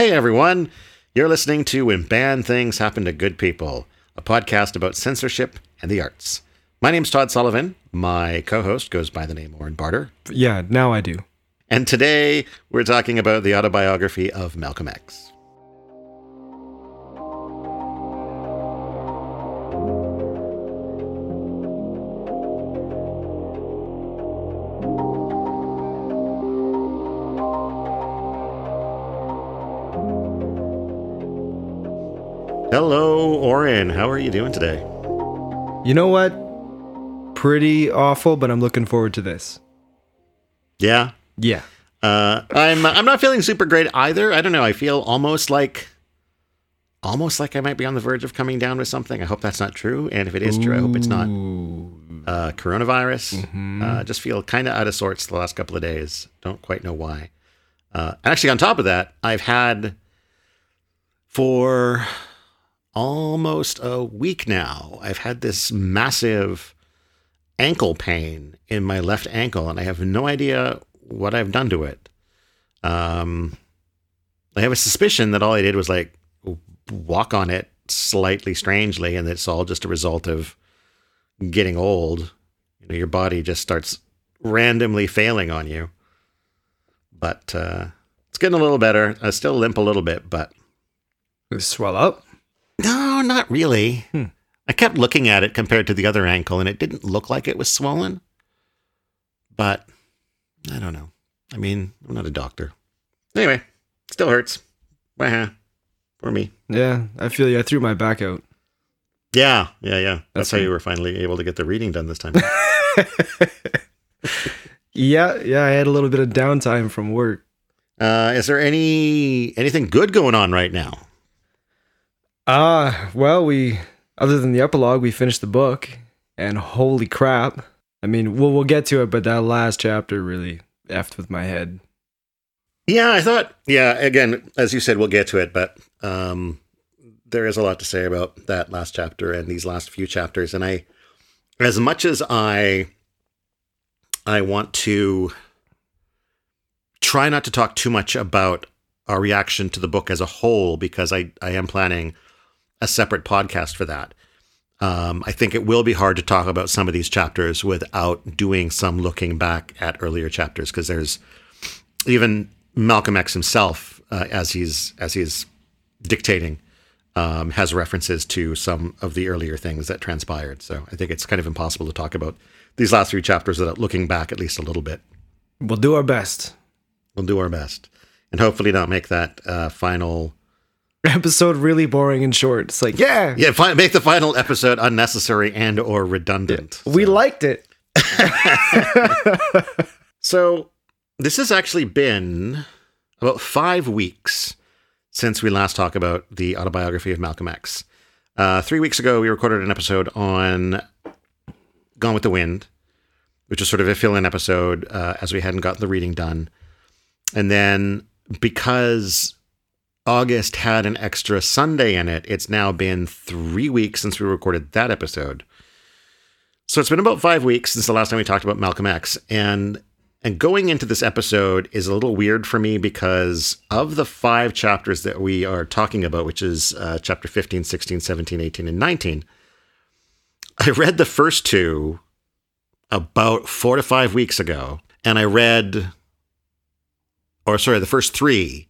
Hey everyone, you're listening to When Bad Things Happen to Good People, a podcast about censorship and the arts. My name's Todd Sullivan. My co host goes by the name Warren Barter. Yeah, now I do. And today we're talking about the autobiography of Malcolm X. Oren. How are you doing today? You know what? Pretty awful, but I'm looking forward to this. Yeah. Yeah. Uh, I'm I'm not feeling super great either. I don't know. I feel almost like almost like I might be on the verge of coming down with something. I hope that's not true. And if it is true, I hope it's not uh, coronavirus. Mm-hmm. Uh, just feel kind of out of sorts the last couple of days. Don't quite know why. Uh, actually, on top of that, I've had for almost a week now, I've had this massive ankle pain in my left ankle, and I have no idea what I've done to it. Um, I have a suspicion that all I did was like walk on it slightly strangely, and it's all just a result of getting old. You know, your body just starts randomly failing on you. But uh, it's getting a little better. I still limp a little bit, but Swell up? No, not really. Hmm. I kept looking at it compared to the other ankle, and it didn't look like it was swollen. But I don't know. I mean, I'm not a doctor. Anyway, still hurts. Wah, for me. Yeah, I feel you. I threw my back out. Yeah, yeah, yeah. That's, That's how good. you were finally able to get the reading done this time. Yeah, yeah, I had a little bit of downtime from work. uh, is there any anything good going on right now? Ah, well, we other than the epilogue, we finished the book, and holy crap! I mean, we'll we'll get to it, but that last chapter really effed with my head. Yeah, I thought. Yeah, again, as you said, we'll get to it, but um, there is a lot to say about that last chapter and these last few chapters. And I, as much as I, I want to try not to talk too much about our reaction to the book as a whole, because I, I am planning a separate podcast for that. Um, I think it will be hard to talk about some of these chapters without doing some looking back at earlier chapters, because there's even Malcolm X himself, uh, as he's as he's dictating, um, has references to some of the earlier things that transpired. So I think it's kind of impossible to talk about these last three chapters without looking back at least a little bit. We'll do our best. We'll do our best, and hopefully not make that uh, final. Episode really boring and short. It's like, yeah, Yeah, fi- make the final episode unnecessary and or redundant. we liked it. So this has actually been about five weeks since we last talked about the autobiography of Malcolm X. Uh, three weeks ago, we recorded an episode on Gone with the Wind, which was sort of a fill-in episode uh, as we hadn't gotten the reading done. And then because August had an extra Sunday in it, it's now been three weeks since we recorded that episode. So it's been about five weeks since the last time we talked about Malcolm X, and and going into this episode is a little weird for me because of the five chapters that we are talking about, which is uh, chapter 15, 16, 17, 18, and 19, I read the first two about four to five weeks ago. And I read, or sorry, the first three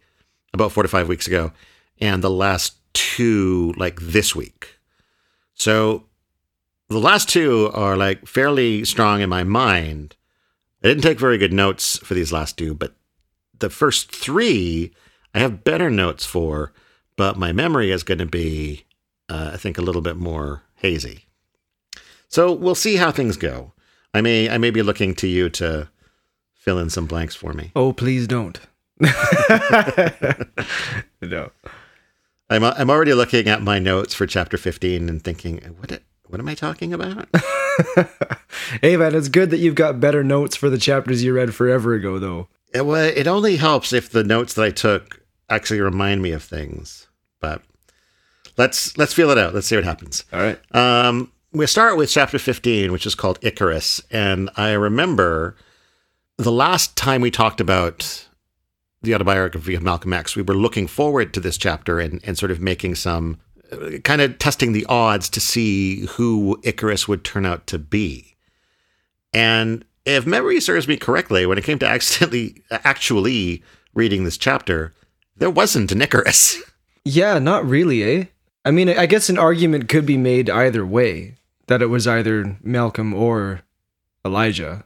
about four to five weeks ago, and the last two like this week. So the last two are like fairly strong in my mind. I didn't take very good notes for these last two, but the first three I have better notes for, but my memory is going to be, uh, I think, a little bit more hazy. So we'll see how things go. I may, I may be looking to you to fill in some blanks for me. Oh, please don't. no. I'm, I'm already looking at my notes for chapter 15 and thinking, what, what am I talking about? hey man, it's good that you've got better notes for the chapters you read forever ago, though. It, well, it only helps if the notes that I took actually remind me of things. But let's let's feel it out. Let's see what happens. All right. Um, we start with chapter 15, which is called Icarus. And I remember the last time we talked about the autobiography of Malcolm X, we were looking forward to this chapter and, and sort of making some uh, kind of testing the odds to see who Icarus would turn out to be. And if memory serves me correctly, when it came to accidentally actually reading this chapter, there wasn't an Icarus. Yeah, not really, eh? I mean, I guess an argument could be made either way that it was either Malcolm or Elijah.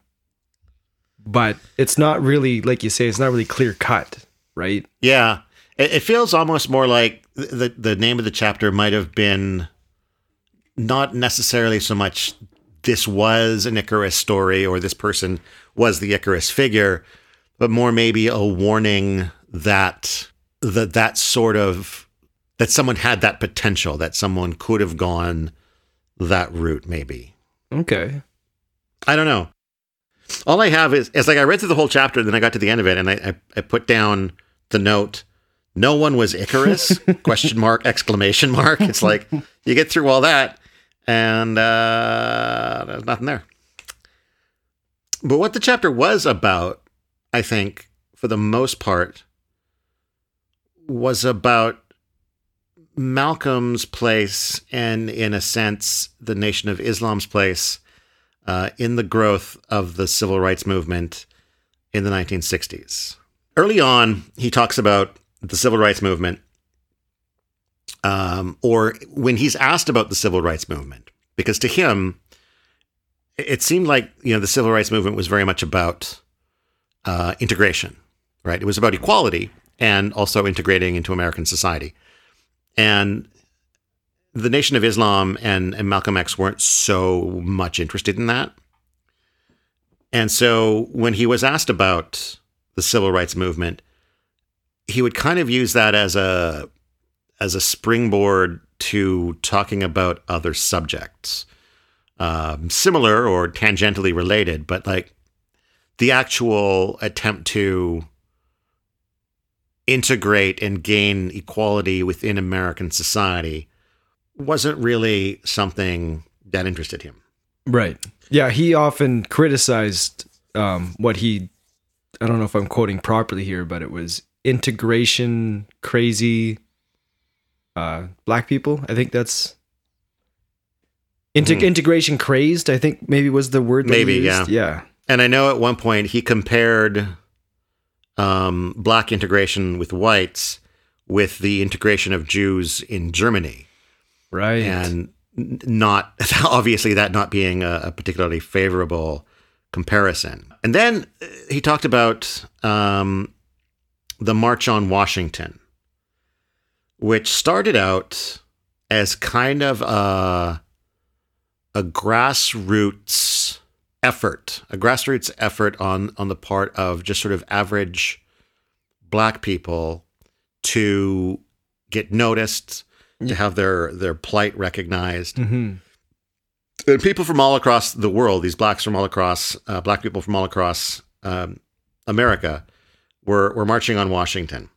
But it's not really, like you say, it's not really clear cut, right? Yeah, it, it feels almost more like the the name of the chapter might have been not necessarily so much this was an Icarus story or this person was the Icarus figure, but more maybe a warning that that that sort of that someone had that potential, that someone could have gone that route, maybe. Okay. I don't know. All I have is, is like I read through the whole chapter, then I got to the end of it, and I, I, I put down the note. No one was Icarus? question mark exclamation mark. It's like you get through all that, and uh, there's nothing there. But what the chapter was about, I think, for the most part, was about Malcolm's place and, in a sense, the Nation of Islam's place uh, in the growth of the civil rights movement in the 1960s. Early on, he talks about the civil rights movement, um, or when he's asked about the civil rights movement, because to him, it seemed like you know the civil rights movement was very much about uh, integration, right? It was about equality and also integrating into American society. And the Nation of Islam and, and Malcolm X weren't so much interested in that. And so when he was asked about the civil rights movement, he would kind of use that as a as a springboard to talking about other subjects, um, similar or tangentially related, but like the actual attempt to integrate and gain equality within American society wasn't really something that interested him. Right. Yeah, he often criticized um, what he, I don't know if I'm quoting properly here, but it was integration crazy uh, black people. I think that's. Integ- mm-hmm. Integration crazed, I think maybe was the word. maybe, yeah. Yeah. And I know at one point he compared um, black integration with whites with the integration of Jews in Germany. Right. And not obviously that not being a, a particularly favorable comparison. And then uh, he talked about um, the March on Washington, which started out as kind of a, a grassroots effort, a grassroots effort on on the part of just sort of average black people to get noticed, to have their their plight recognized. Mm-hmm. And people from all across the world, these blacks from all across, uh, black people from all across um, America, were were marching on Washington.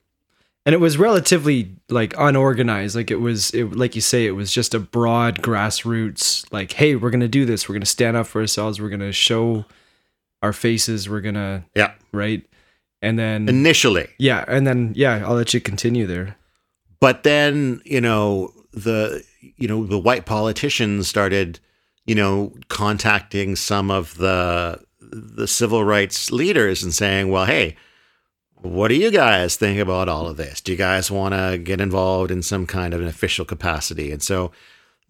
And it was relatively like unorganized. Like it was it, like you say it was just a broad grassroots like hey we're gonna do this. We're gonna stand up for ourselves. We're gonna show our faces. We're gonna yeah. right? And then initially. Yeah and then yeah i'll let you continue there but then you know the you know the white politicians started you know contacting some of the the civil rights leaders and saying well hey what do you guys think about all of this? Do you guys want to get involved in some kind of an official capacity? And so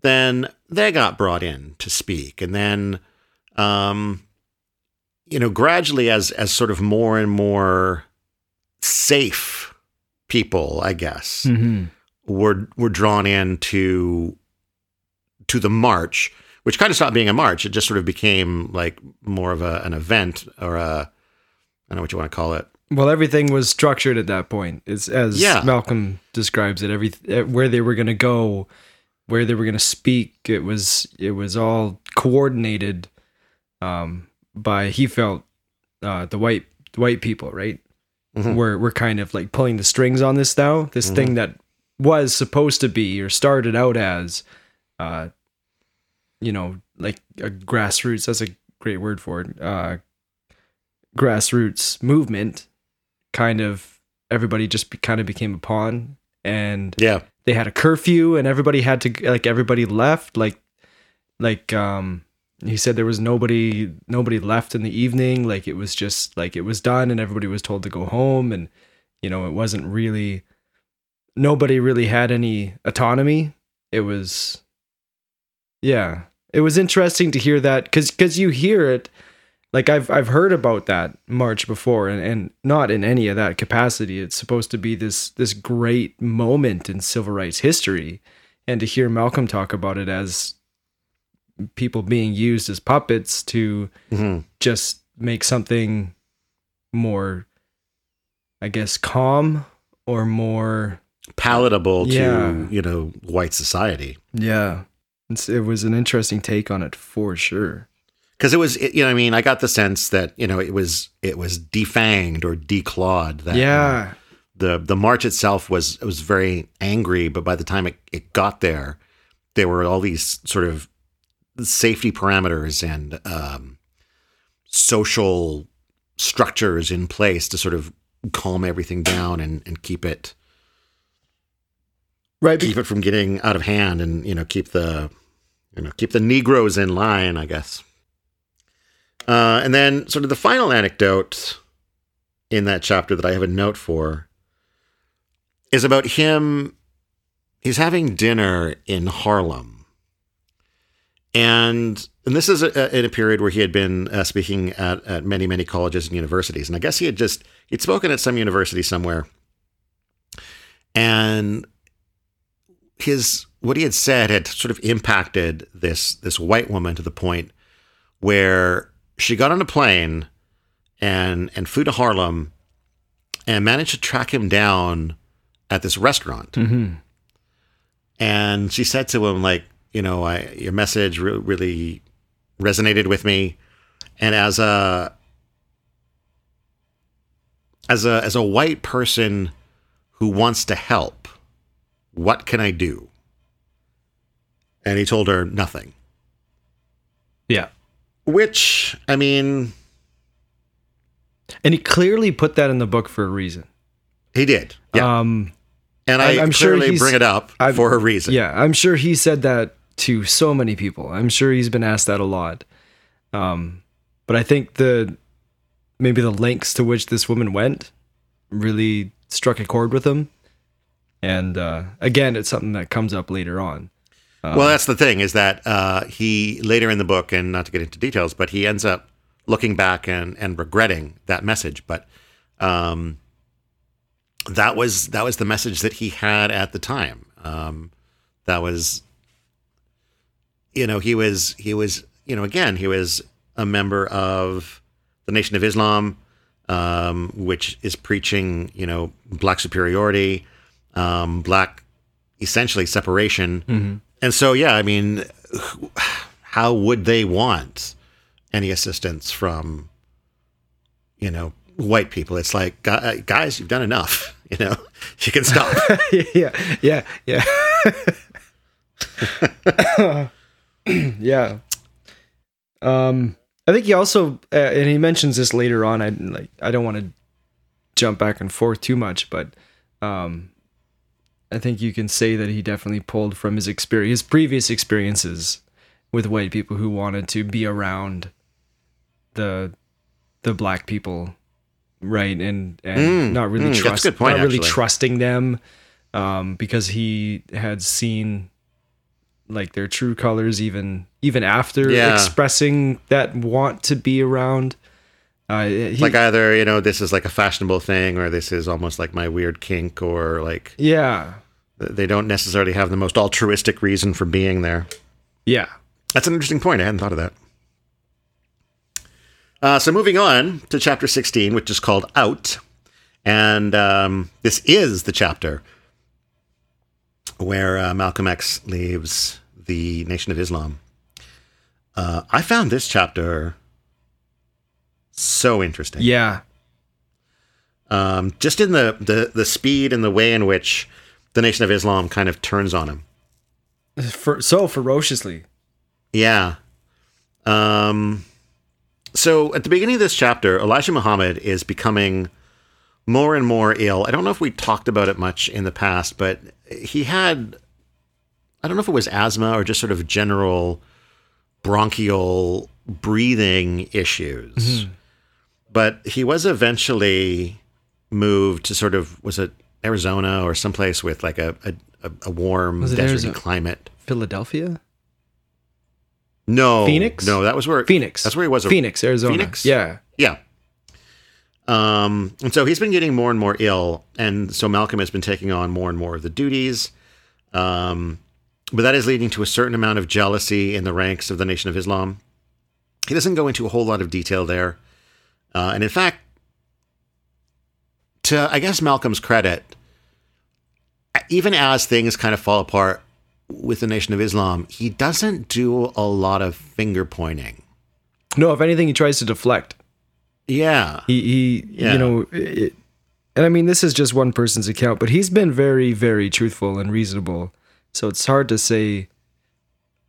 then they got brought in to speak. And then, um, you know, gradually as, as sort of more and more safe people, I guess, mm-hmm. were, were drawn in to, to the march, which kind of stopped being a march. It just sort of became like more of a, an event or a, I don't know what you want to call it well, everything was structured at that point. It's as yeah. Malcolm describes it. Every eh, where they were going to go, where they were going to speak. It was it was all coordinated um, by he felt uh, the white the white people, right? Mm-hmm. We're we're kind of like pulling the strings on this now. This mm-hmm. thing that was supposed to be or started out as, uh, you know, like a grassroots. That's a great word for it. Uh, grassroots movement kind of everybody just be, kind of became a pawn and Yeah. they had a curfew and everybody had to like everybody left like like um he said there was nobody nobody left in the evening like it was just like it was done and everybody was told to go home and you know it wasn't really nobody really had any autonomy it was yeah it was interesting to hear that cuz cuz you hear it like I've I've heard about that march before and, and not in any of that capacity. It's supposed to be this this great moment in civil rights history. And to hear Malcolm talk about it as people being used as puppets to hmm just make something more I guess calm or more Palatable Yeah. to, you know, white society. yeah. It's, it was an interesting take on it for sure. Because it was, it- you know, I mean, I got the sense that, you know, it was, it was defanged or declawed. That, yeah. the the march itself was was very angry, but by the time it, it got there, there were all these sort of safety parameters and um, social structures in place to sort of calm everything down and, and keep it Right. keep it from getting out of hand and you know keep the you know keep the negroes in line i guess uh, and then sort of the final anecdote in that chapter that i have a note for is about him he's having dinner in harlem and and this is a, in a period where he had been uh, speaking at, at many many colleges and universities. And i guess he had just he'd spoken at some university somewhere. And his what he had said had sort of impacted this this white woman to the point where she got on a plane and and flew to Harlem and managed to track him down at this restaurant. Hmm and she said to him like you know I, your message re- really resonated with me. And as a as a as a white person who wants to help what can i do? And he told her nothing. Yeah. which i mean And he clearly put that in the book for a reason. he did. Yeah. Um and i I'm- I'm sure clearly bring it up I'm- for a reason. Yeah, I'm sure he said that to so many people. I'm sure he's been asked that a lot. Um, but I think the maybe the lengths to which this woman went really struck a chord with him. And uh, again, it's something that comes up later on. well, that's the thing is that uh, he later in the book, and not to get into details, but he ends up looking back and, and regretting that message. But um, that was that was the message that he had at the time. Um, that was, you know, he was he was you know again he was a member of the Nation of Islam, um, which is preaching you know black superiority, um, black essentially separation. And so, yeah, I mean, how would they want any assistance from, you know, white people? It's like, guys, you've done enough. You know, you can stop. yeah, yeah, yeah. yeah. Um, I think he also, uh, and he mentions this later on. I like, I don't want to jump back and forth too much, but um, I think you can say that he definitely pulled from his experience, his previous experiences with white people who wanted to be around the the black people, right? And and Mm, not really mm, trust, not really actually. trusting them, um, because he had seen like their true colors even even after Yeah. expressing that want to be around. Uh, he, like either, you know, this is like a fashionable thing or this is almost like my weird kink or like yeah, they don't necessarily have the most altruistic reason for being there. yeah. That's an interesting point. I hadn't thought of that. Uh, so moving on to chapter 16, which is called Out. And um, this is the chapter where uh, Malcolm X leaves the Nation of Islam. Uh, I found this chapter so interesting. Yeah. Um, just in the, the, the speed and the way in which the Nation of Islam kind of turns on him. For, so ferociously. Yeah. Um, so at the beginning of this chapter, Elijah Muhammad is becoming more and more ill. I don't know if we talked about it much in the past, but he had, I don't know if it was asthma or just sort of general bronchial breathing issues. Mm-hmm. But he was eventually moved to sort of, was it Arizona or someplace with like a, a, a warm Was it deserty Arizona? climate? Philadelphia, No. Phoenix? No, that was where Phoenix. That's where he was. Phoenix, Arizona. Phoenix? Yeah. Yeah. Um, and so he's been getting more and more ill, and so Malcolm has been taking on more and more of the duties. Um, but that is leading to a certain amount of jealousy in the ranks of the Nation of Islam. He doesn't go into a whole lot of detail there, uh, and in fact, to I guess Malcolm's credit, even as things kind of fall apart with the Nation of Islam, he doesn't do a lot of finger pointing. No, if anything, he tries to deflect. Yeah. He, he Yeah. you know, it, and I mean, this is just one person's account, but he's been very, very truthful and reasonable. So it's hard to say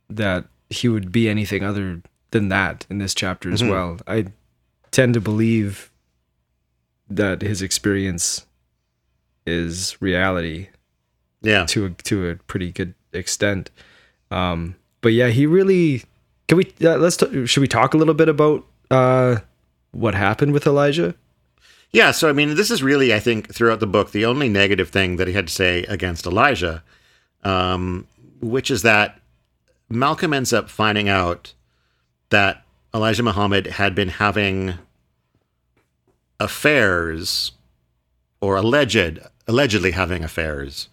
that he would be anything other than that in this chapter as well. I tend to believe that his experience is reality Yeah. to a, to a pretty good extent. Um, but yeah, he really. Can we uh, let's t- should we talk a little bit about uh, what happened with Elijah? Yeah, so I mean, this is really, I think, throughout the book, the only negative thing that he had to say against Elijah, um, which is that Malcolm ends up finding out that Elijah Muhammad had been having affairs, or alleged, allegedly having affairs,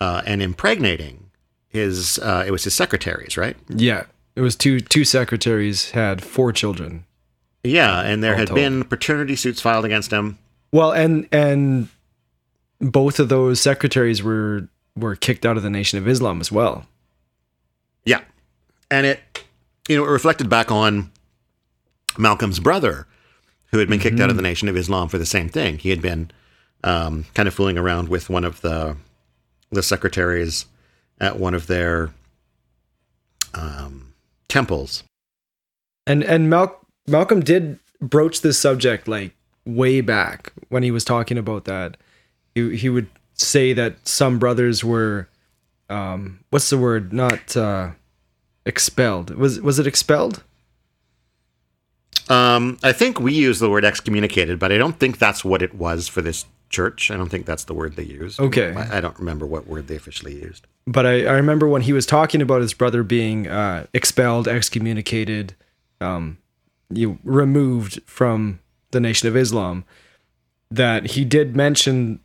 uh, and impregnating his. Uh, it was his secretaries, right? Yeah, it was two two secretaries had four children. Yeah, and there had told. been paternity suits filed against him. Well, and and both of those secretaries were were kicked out of the Nation of Islam as well. Yeah. And it, you know, it reflected back on Malcolm's brother, who had been kicked out of the Nation of Islam for the same thing. He had been um, kind of fooling around with one of the the secretaries at one of their um, temples. And and Mal- Malcolm did broach this subject like way back when he was talking about that. He he would say that some brothers were um what's the word? Not uh expelled. Was was it expelled? Um, I think we use the word excommunicated, but I don't think that's what it was for this church. I don't think that's the word they used. Okay. I, I don't remember what word they officially used. But I, I remember when he was talking about his brother being uh, expelled, excommunicated, um, you removed from the Nation of Islam, that he did mention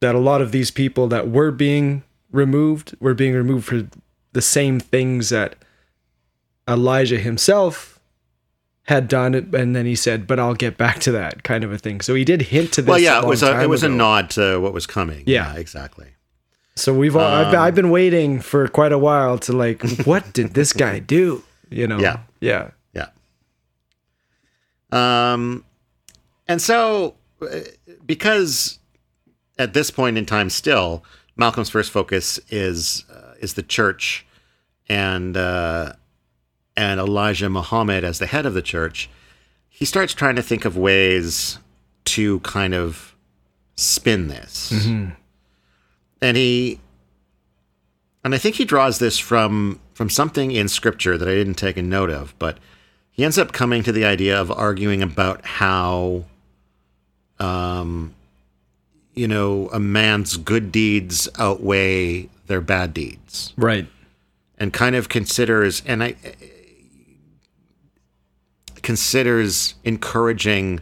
that a lot of these people that were being removed were being removed for the same things that Elijah himself had done it, and then he said, "But I'll get back to that," kind of a thing. So he did hint to this. Well, yeah, it was a it was a nod to what was coming. Yeah. exactly. So we've all, I've, been, um, I've been waiting for quite a while to like, what did this guy do? You know? Yeah. Yeah. Um, and so uh, because at this point in time, still Malcolm's first focus is uh, is the church, and uh, and Elijah Muhammad as the head of the church. He starts trying to think of ways to kind of spin this, and he and I think he draws this from from something in scripture that I didn't take a note of, but he ends up coming to the idea of arguing about how um you know a man's good deeds outweigh their bad deeds Right. and kind of considers and I considers encouraging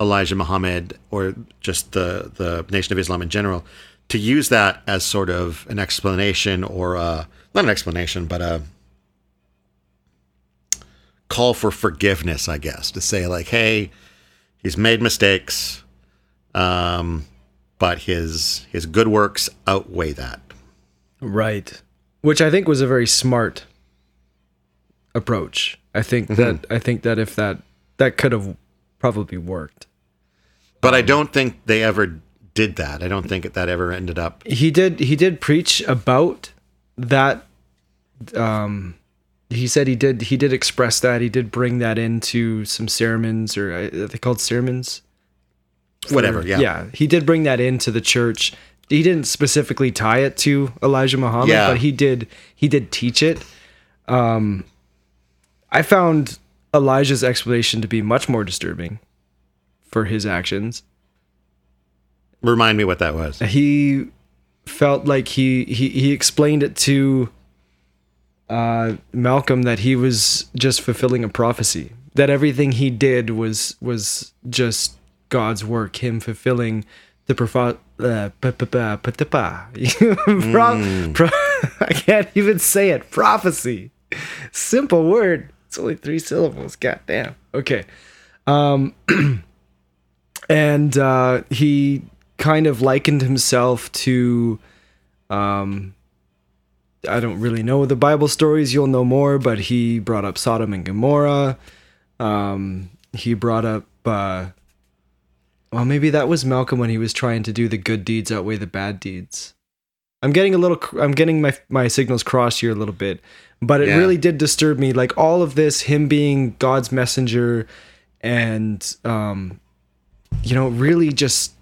Elijah Muhammad or just the the Nation of Islam in general to use that as sort of an explanation or a, not an explanation but a call for forgiveness I guess to say like hey he's made mistakes um but his his good works outweigh that Right. Which I think was a very smart approach. I think that I think that if that that could have probably worked. But I don't think they ever did that. I don't think that ever ended up. He did he did preach about that um he said he did he did express that he did bring that into some sermons or uh, they called sermons Whatever, yeah. yeah, he did bring that into the church. He didn't specifically tie it to Elijah Muhammad, Yeah. but he did. He did teach it. Um, I found Elijah's explanation to be much more disturbing for his actions. Remind me what that was. he felt like he he, he explained it to uh, Malcolm that he was just fulfilling a prophecy that everything he did was was just God's work him fulfilling the prophet uh. Pro- pro- I can't even say it. Prophecy. Simple word. It's only three syllables. God damn okay. Um and uh, he kind of likened himself to um I don't really know the Bible stories you'll know more but he brought up Sodom and Gomorrah um he brought up uh well maybe that was Malcolm when he was trying to do the good deeds outweigh the bad deeds I'm getting a little I'm getting my my signals crossed here a little bit but it Yeah. really did disturb me like all of this him being God's messenger and um you know really just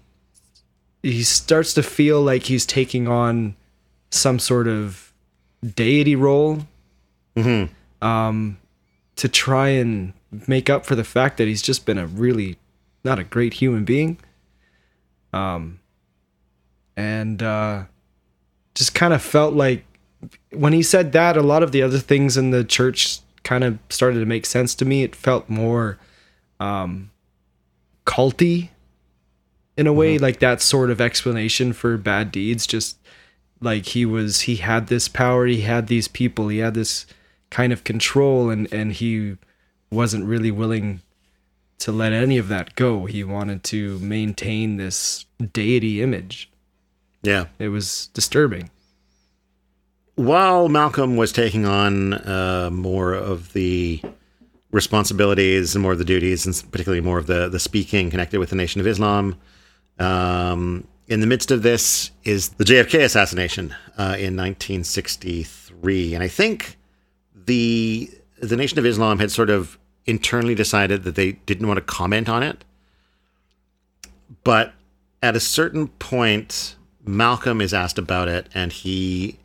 he starts to feel like he's taking on some sort of deity role um to try and make up for the fact that he's just been a really not a great human being. Um and uh just kind of felt like when he said that a lot of the other things in the church kind of started to make sense to me. It felt more um culty in a way like that sort of explanation for bad deeds just like he was he had this power he had these people he had this kind of control and and he wasn't really willing to let any of that go. He wanted to maintain this deity image. Yeah. it was disturbing. While Malcolm was taking on uh, more of the responsibilities and more of the duties, and particularly more of the, the speaking connected with the Nation of Islam, um, in the midst of this is the JFK assassination uh, in 1963. And I think the the Nation of Islam had sort of internally decided that they didn't want to comment on it. But at a certain point, Malcolm is asked about it, and he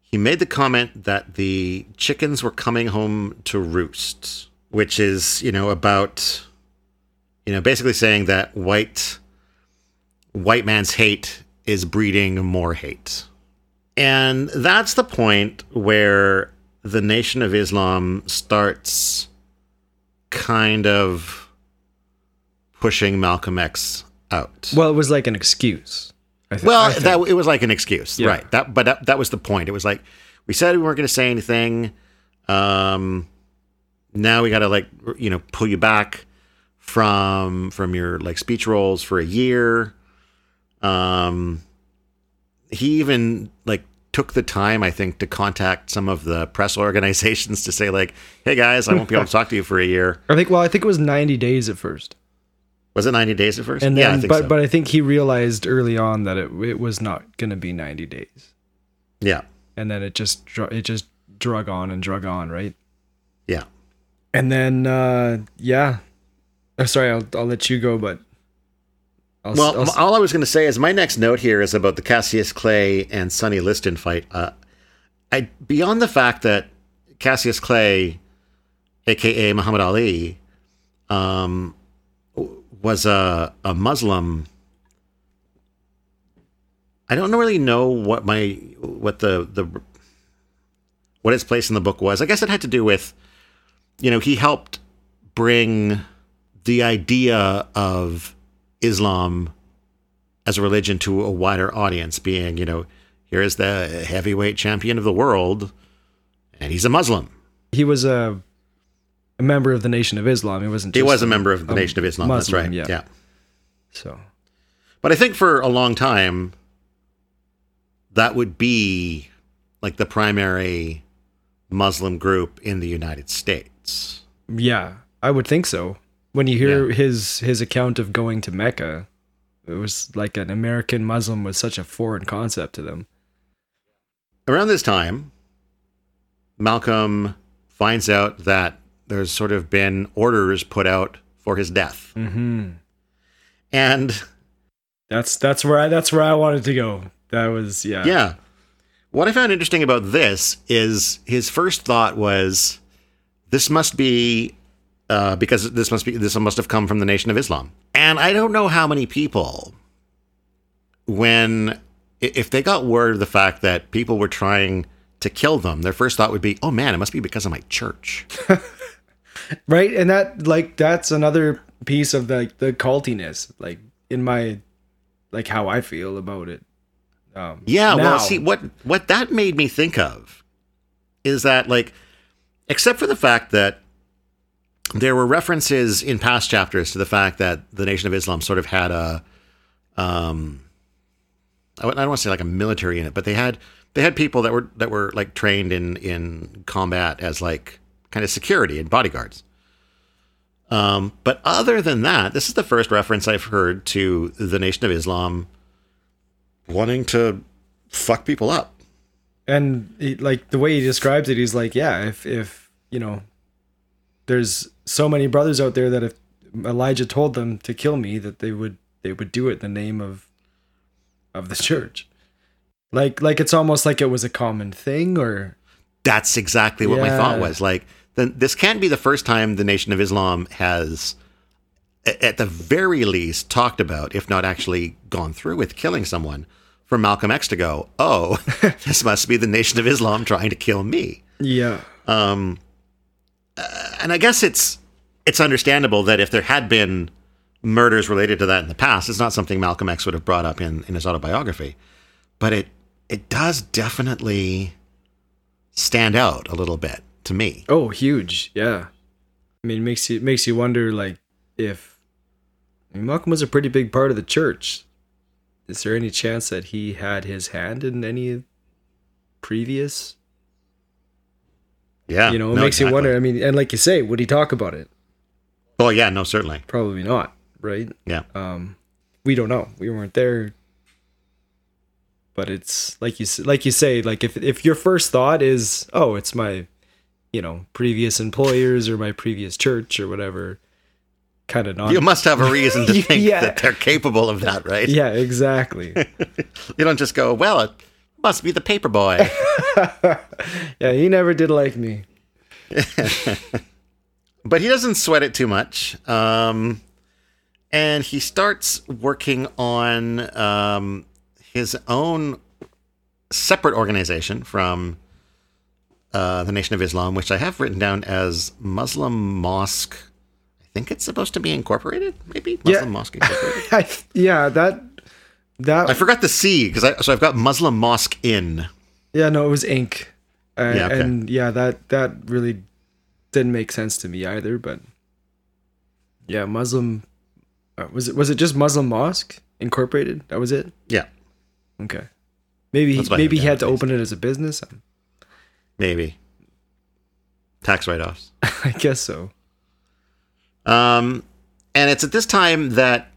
he made the comment that the chickens were coming home to roost, which is you know about you know basically saying that white white man's hate is breeding more hate. And that's the point where the Nation of Islam starts kind of pushing Malcolm X out. well it was like an excuse I Well, think. that it was like an excuse, Yeah. right? That, but that, that was the point. It was like we said we weren't going to say anything. Um, now we got to like you know pull you back from from your like speech roles for a year. Um, he even like took the time, I think, to contact some of the press organizations to say like, "Hey guys, I won't be able to talk to you for a year." I think well I think it was 90 days at first Was it ninety days at first? and then yeah, I think but so. but I think he realized early on that it it was not going to be 90 days yeah, and then it just it just drug on and drug on right yeah. and then uh yeah oh, sorry I'll, I'll let you go but I'll, Well, I'll all I was going to say is my next note here is about the Cassius Clay and Sonny Liston fight. Uh, I beyond the fact that Cassius Clay, aka Muhammad Ali, um, was a a Muslim. I don't really know what my what the the what his place in the book was. I guess it had to do with, you know, he helped bring the idea of Islam as a religion to a wider audience, being, you know, here is the heavyweight champion of the world, and he's a Muslim. he was a a member of the Nation of Islam he wasn't He was a member of the Nation of Islam. Muslim, that's right. yeah. yeah. so But I think for a long time, that would be like the primary Muslim group in the United States. Yeah, I would think so. When you hear his his account of going to Mecca, it was like an American Muslim was such a foreign concept to them. Around this time, Malcolm finds out that there's sort of been orders put out for his death. Mm-hmm. And That's that's where I that's where I wanted to go. That was yeah. Yeah. What I found interesting about this is his first thought was this must be uh, because this must be this must have come from the Nation of Islam. And I don't know how many people when if they got word of the fact that people were trying to kill them, their first thought would be, "Oh man, it must be because of my church." right, and that like that's another piece of the the cultiness, like in my like how I feel about it. Um, yeah, now. well, see what what that made me think of is that like, except for the fact that there were references in past chapters to the fact that the Nation of Islam sort of had a, um, I don't want to say like a military unit, but they had they had people that were that were like trained in in combat as like kind of security and bodyguards. Um, but other than that, this is the first reference I've heard to the Nation of Islam wanting to fuck people up. And he, like the way he describes it, he's like, yeah, if if you know, there's so many brothers out there that if Elijah told them to kill me, that they would they would do it in the name of of the church. Like like it's almost like it was a common thing, or that's exactly what yeah. my thought was. Like then this can't be the first time the Nation of Islam has, at the very least, talked about, if not actually gone through with killing someone, for Malcolm X to go, oh, this must be the Nation of Islam trying to kill me. Yeah. Um, uh, and I guess it's it's understandable that if there had been murders related to that in the past, it's not something Malcolm X would have brought up in, in his autobiography. But it it does definitely stand out a little bit to me. Oh, huge. Yeah. I mean, it makes you it makes you wonder like if I mean, Malcolm was a pretty big part of the church. Is there any chance that he had his hand in any previous? Yeah. You know, it no, makes exactly. you wonder. I mean, and like you say, would he talk about it? Oh yeah, no, certainly. Probably not, right? Yeah. Um, we don't know. We weren't there. But it's like you like you say, like if if your first thought is, oh, it's my you know previous employers or my previous church or whatever kind of not you must have a reason to think yeah. that they're capable of that right yeah exactly you don't just go well it must be the paper boy yeah he never did like me but he doesn't sweat it too much um, and he starts working on um, his own separate organization from uh, the Nation of Islam, which I have written down as Muslim Mosque. I think it's supposed to be incorporated, maybe Muslim yeah. Mosque Incorporated. Yeah, that that I forgot the C because I so I've got Muslim Mosque in. Yeah, no, it was Inc. Uh, yeah, okay. and yeah, that that really didn't make sense to me either. But yeah, Muslim uh, was it was it just Muslim Mosque Incorporated? That was it. Yeah. Okay. Maybe he, maybe he had to open it as a business. Maybe. Tax write offs. I guess so. Um, and it's at this time that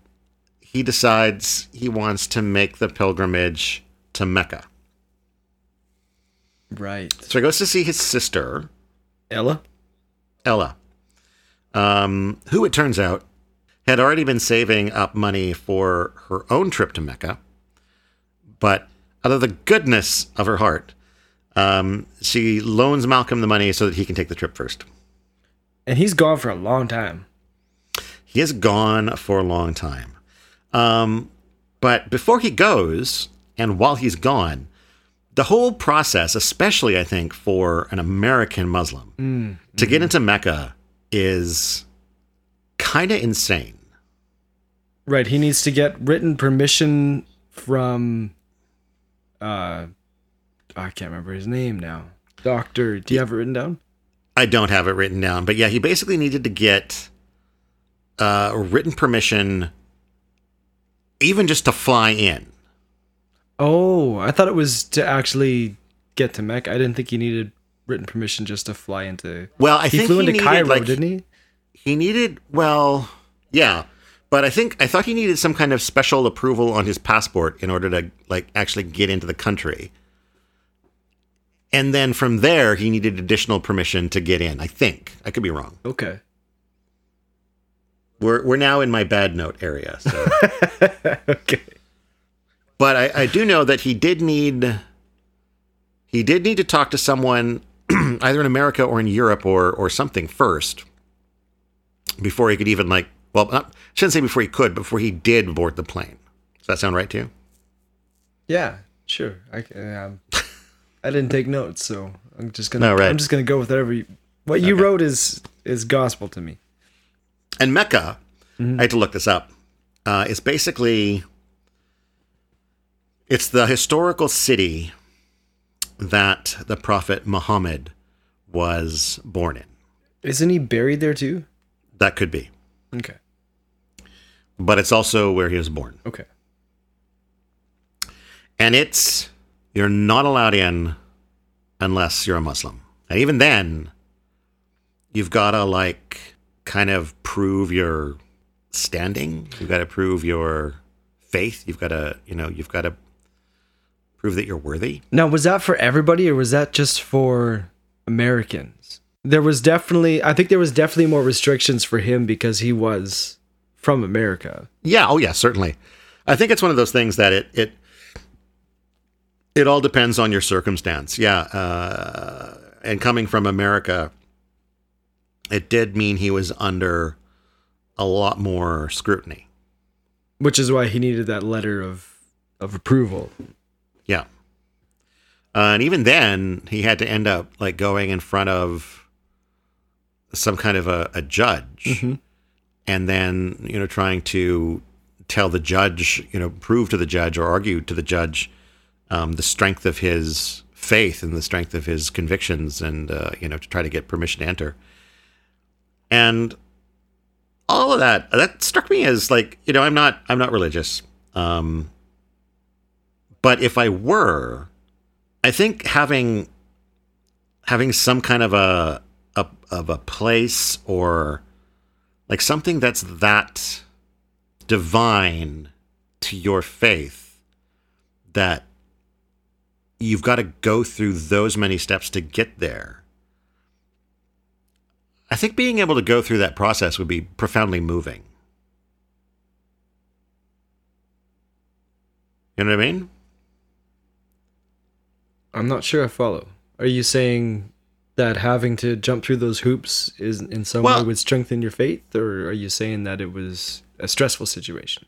he decides he wants to make the pilgrimage to Mecca. Right. So he goes to see his sister, Ella. Ella, um, who it turns out had already been saving up money for her own trip to Mecca, but out of the goodness of her heart, um, she loans Malcolm the money so that he can take the trip first. And he's gone for a long time. He is gone for a long time. Um, but before he goes, and while he's gone, the whole process, especially I think for an American Muslim, mm, to mm. get into Mecca is kind of insane. Right. He needs to get written permission from uh, I can't remember his name now. Doctor, do you have it written down? I don't have it written down, but yeah, he basically needed to get uh, written permission, even just to fly in. Oh, I thought it was to actually get to Mecca. I didn't think he needed written permission just to fly into. Well, I he think flew he into needed, Cairo, like, didn't he? He needed well, yeah, but I think I thought he needed some kind of special approval on his passport in order to like actually get into the country and then from there he needed additional permission to get in. I think I could be wrong. Okay. We're we're now in my bad note area. So. okay. but I, I do know that he did need he did need to talk to someone either in America or in Europe or or something first before he could even like well not, I shouldn't say before he could before he did board the plane. Does that sound right to you? Yeah, sure. I um, I didn't take notes, so I'm just gonna No, right. I'm just gonna go with whatever you, what you wrote is is gospel to me. And Mecca, I had to look this up. Uh, is basically it's the historical city that the prophet Muhammad was born in. Isn't he buried there too? That could be, Okay. but it's also where he was born. Okay. And it's you're not allowed in unless you're a Muslim. And even then, you've got to like kind of prove your standing. You've got to prove your faith. You've got to, you know, you've got to prove that you're worthy. Now, was that for everybody or was that just for Americans? There was definitely, I think there was definitely more restrictions for him because he was from America. Yeah, oh yeah, certainly. I think it's one of those things that it it it all depends on your circumstance. Yeah, uh, and coming from America, it did mean he was under a lot more scrutiny. Which is why he needed that letter of of approval. Yeah, uh, and even then, he had to end up like going in front of some kind of a, a judge, and then you know trying to tell the judge, you know, prove to the judge or argue to the judge um, the strength of his faith and the strength of his convictions, and uh, you know to try to get permission to enter. And all of that that struck me as like you know I'm not I'm not religious. Um, but if I were, I think having having some kind of a, a of a place or like something that's that divine to your faith that you've got to go through those many steps to get there. I think being able to go through that process would be profoundly moving. You know what I mean? I'm not sure I follow. Are you saying that having to jump through those hoops is in some Well- way would strengthen your faith, or are you saying that it was a stressful situation?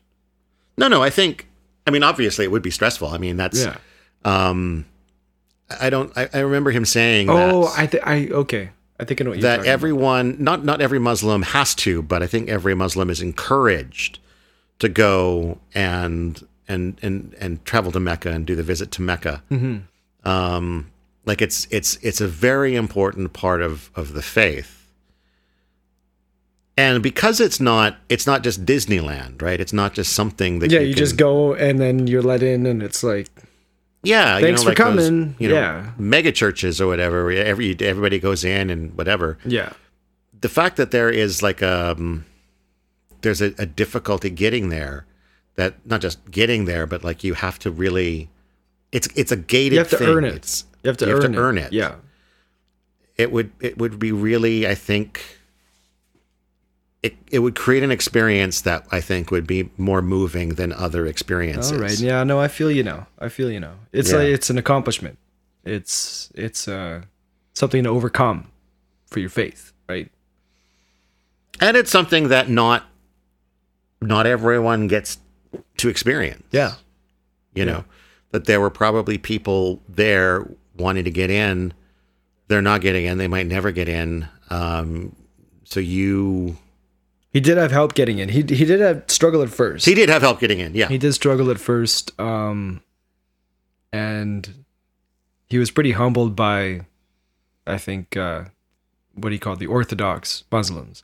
No, no, I think I mean obviously it would be stressful. I mean that's Yeah. um I don't I, I remember him saying Oh, that, I think I okay. I think I know that everyone not not every Muslim has to, but I think every Muslim is encouraged to go and and and and travel to Mecca and do the visit to Mecca. Mm-hmm. Um like it's it's it's a very important part of of the faith. And because it's not it's not just Disneyland, right? It's not just something that. Yeah, you, you can, just go and then you're let in, and it's like Yeah, Thanks for those, coming. you know, Yeah. mega churches or whatever. Where every everybody goes in and whatever. yeah, The fact that there is like um, there's a, a difficulty getting there. That not just getting there, but like you have to really, it's it's a gated. you have to thing. earn it. It's, you have to, you have to it. earn it. Yeah, it would it would be really I think. It, it would create an experience that I think would be more moving than other experiences. all right. Yeah, no, I feel you know. I feel you know. It's Yeah. like it's an accomplishment. It's it's uh something to overcome for your faith, right? and it's something that not not everyone gets to experience. Yeah, you know that there were probably people there wanting to get in they're not getting in they might never get in um, so you he did have help getting in. He he did have struggle at first. he did have help getting in yeah he did struggle at first um and he was pretty humbled by i think uh what he called the orthodox muslims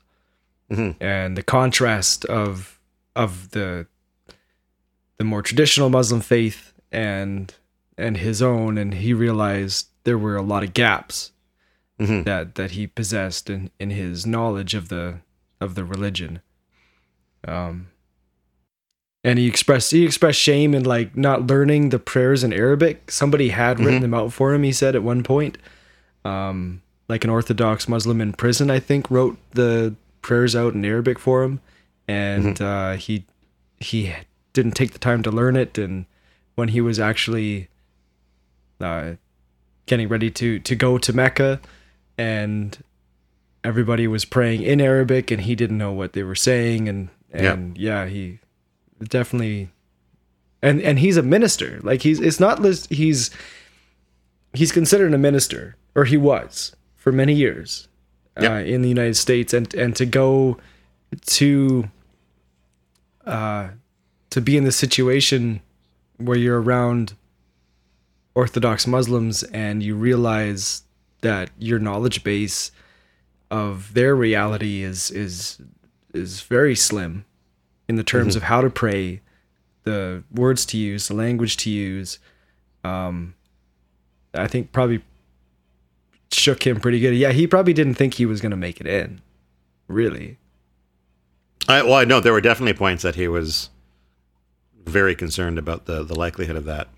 Mhm. and the contrast of of the the more traditional muslim faith and and his own and he realized there were a lot of gaps Mhm. that that he possessed in in his knowledge of the of the religion. Um and he expressed he expressed shame in like not learning the prayers in Arabic. Somebody had written them out for him. He said at one point, um, like an Orthodox Muslim in prison, I think, wrote the prayers out in Arabic for him, and uh, he he didn't take the time to learn it, and when he was actually uh, getting ready to to go to Mecca, and everybody was praying in Arabic, and he didn't know what they were saying, and and yeah, he definitely, and and he's a minister. Like he's it's not lis- he's he's considered a minister, or he was for many years Yep. uh, in the United States, and and to go to uh, to be in this situation where you're around Orthodox Muslims and you realize that your knowledge base of their reality is is is very slim in the terms of how to pray, the words to use, the language to use. Um, I think probably shook him pretty good. Yeah, he probably didn't think he was going to make it in. Really. I, well, I know there were definitely points that he was very concerned about the the likelihood of that.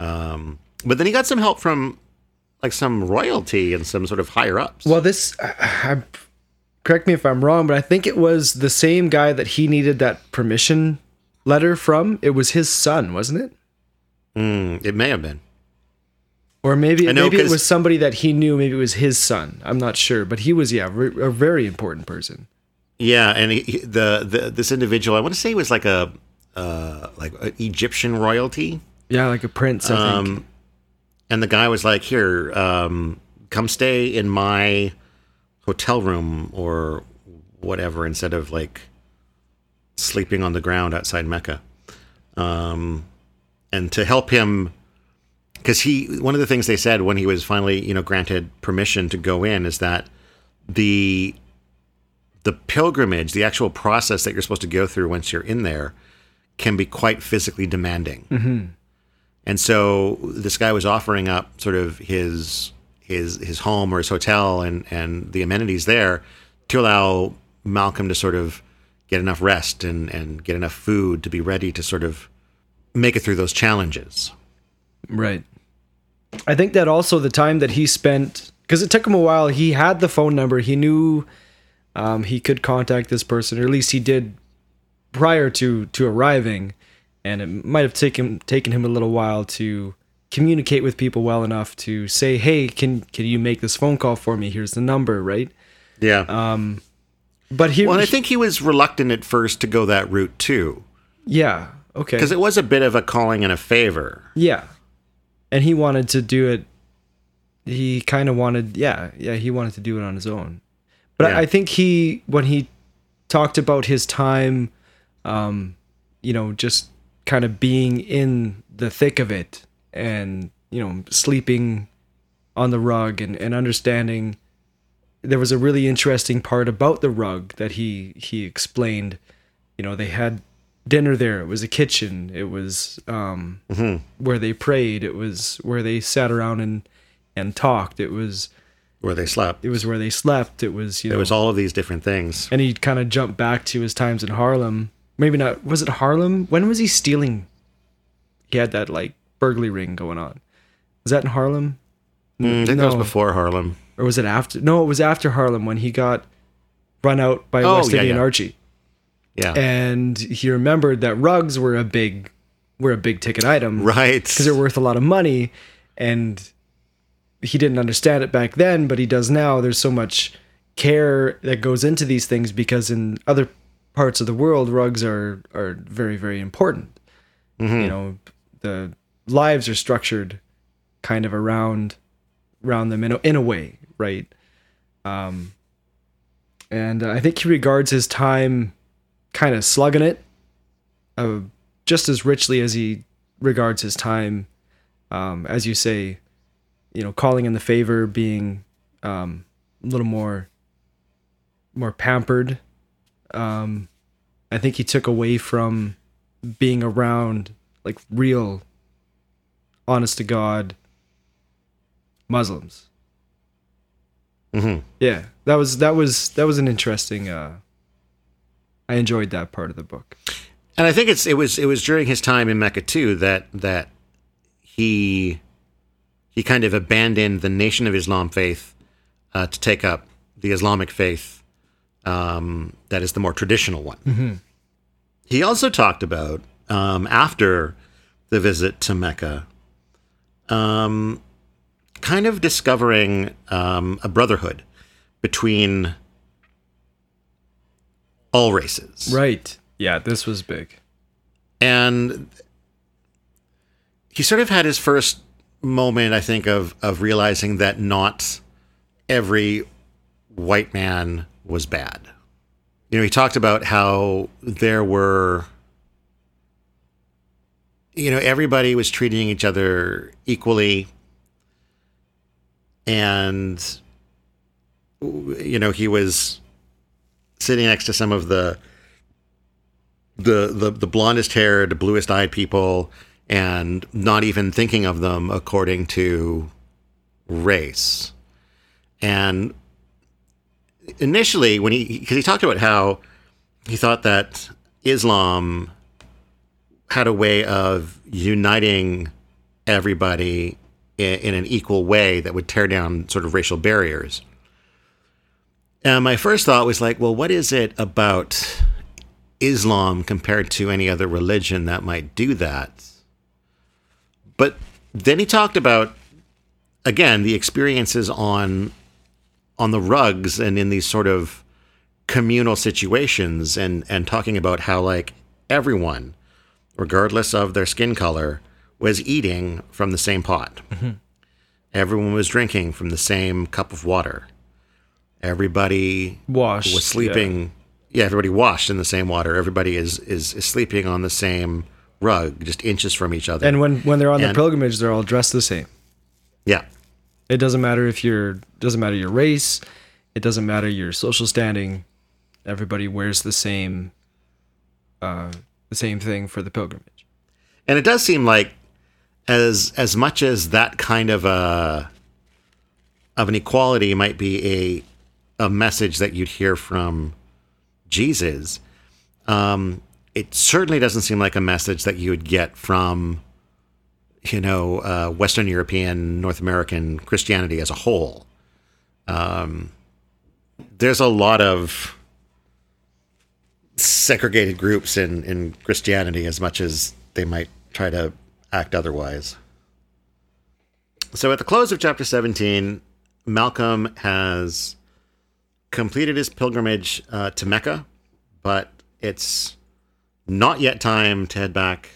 Um, but then he got some help from like some royalty and some sort of higher ups. Well, this, I, I, correct me if I'm wrong, but I think it was the same guy that he needed that permission letter from. It was his son, wasn't it? Mm, it may have been. Or maybe know, maybe it was somebody that he knew. Maybe it was his son. I'm not sure, but he was yeah re- a very important person. Yeah, and he, he- the, the this individual, I want to say, was like a uh, like Egyptian royalty. Yeah, like a prince. I think. And the guy was like, "Here, um, come stay in my hotel room or whatever, instead of like sleeping on the ground outside Mecca." Um, and to help him, because he one of the things they said when he was finally, you know, granted permission to go in is that the the pilgrimage, the actual process that you're supposed to go through once you're in there, can be quite physically demanding. And so this guy was offering up sort of his his his home or his hotel and and the amenities there to allow Malcolm to sort of get enough rest and and get enough food to be ready to sort of make it through those challenges. Right. I think that also the time that he spent, because it took him a while. He had the phone number. He knew um, he could contact this person, or at least he did prior to to arriving. And it might have taken taken him a little while to communicate with people well enough to say, "Hey, can can you make this phone call for me? Here's the number." Right. Yeah. But he, well, I think he was reluctant at first to go that route too, yeah, okay, because it was a bit of a calling and a favor. Yeah. And he wanted to do it he kind of wanted yeah, yeah, he wanted to do it on his own. But Yeah. I, I think he when he talked about his time um you know, just kind of being in the thick of it and, you know, sleeping on the rug and, and understanding there was a really interesting part about the rug that he he explained. You know, they had dinner there. It was a kitchen. It was um, where they prayed. It was where they sat around and and talked. It was Where they slept. it was where they slept. It was you know. It was all of these different things. and he kind of jumped back to his times in Harlem. Maybe not. Was it Harlem? When was he stealing? He had that like burglary ring going on. Was that in Harlem? Mm, I think that was No. before Harlem. or was it after? No, it was after Harlem when he got run out by Oh, West yeah, Indian yeah. Archie, Yeah. and he remembered that rugs were a big, were a big ticket item, right. Because they're worth a lot of money, and he didn't understand it back then, but he does now. There's so much care that goes into these things because in other parts of the world, rugs are are very very important. You know, the lives are structured kind of around around them in a, in a way, right? Um, and I think he regards his time kind of slugging it, uh, just as richly as he regards his time, um, as you say, you know, calling in the favor, being um, a little more more pampered. Um, I think he took away from being around like real, honest to God Muslims. hmm Yeah, that was that was that was an interesting. Uh, I enjoyed that part of the book. And I think it's it was it was during his time in Mecca too that that he he kind of abandoned the Nation of Islam faith uh, to take up the Islamic faith um, that is the more traditional one. He also talked about um, after the visit to Mecca, um, kind of discovering um, a brotherhood between all races. Right. Yeah, this was big. And he sort of had his first moment, I think, of of realizing that not every white man was bad. You know, he talked about how there were you know, everybody was treating each other equally and you know, he was sitting next to some of the the the, the blondest haired, bluest eyed people and not even thinking of them according to race. And initially, when he, because he talked about how he thought that Islam had a way of uniting everybody in, in an equal way that would tear down sort of racial barriers. And my first thought was like, well, what is it about Islam compared to any other religion that might do that? But then he talked about again the experiences on on the rugs and in these sort of communal situations and and talking about how like everyone regardless of their skin color was eating from the same pot. Mm-hmm. Everyone was drinking from the same cup of water. Everybody washed was sleeping yeah. yeah, everybody washed in the same water. Everybody is, is is sleeping on the same rug, just inches from each other. And when when they're on and, the pilgrimage, they're all dressed the same. Yeah. It doesn't matter if you're doesn't matter your race, it doesn't matter your social standing. Everybody wears the same uh, the same thing for the pilgrimage. And it does seem like as as much as that kind of a of an equality might be a a message that you'd hear from Jesus, um, it certainly doesn't seem like a message that you would get from, you know, uh, Western European, North American Christianity as a whole. Um, there's a lot of segregated groups in, in Christianity as much as they might try to act otherwise. So at the close of chapter 17, Malcolm has completed his pilgrimage uh, to Mecca, but it's not yet time to head back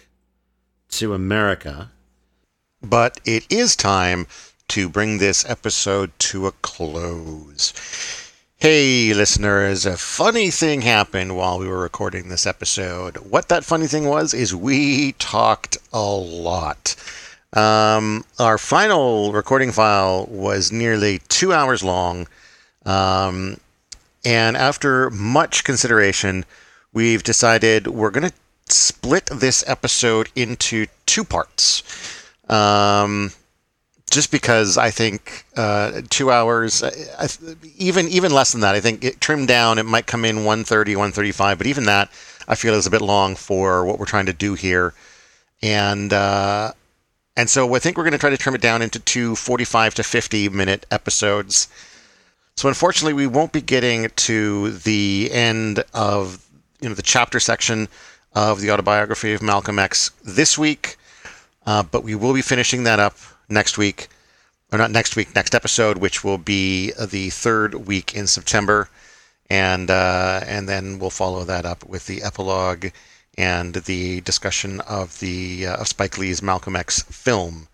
to America. But it is time to bring this episode to a close. Hey, listeners, a funny thing happened while we were recording this episode. What that funny thing was is we talked a lot. Um, our final recording file was nearly two hours long. Um, and after much consideration, we've decided we're going to split this episode into two parts. Um, just because I think uh, two hours, uh, even even less than that, I think it trimmed down, it might come in 130, 135, but even that I feel is a bit long for what we're trying to do here. And uh, and so I think we're going to try to trim it down into two 45 to 50 minute episodes. So unfortunately, we won't be getting to the end of you know the chapter section of the autobiography of Malcolm X this week, uh, but we will be finishing that up next week, or not next week, next episode, which will be the third week in September, and uh, and then we'll follow that up with the epilogue and the discussion of the uh, of Spike Lee's Malcolm X film.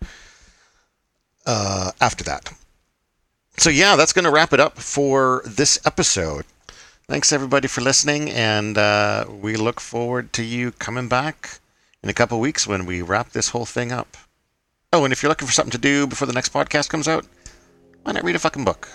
Uh, after that. So, yeah, that's going to wrap it up for this episode. Thanks, everybody, for listening, and uh, we look forward to you coming back in a couple weeks when we wrap this whole thing up. Oh, and if you're looking for something to do before the next podcast comes out, why not read a fucking book?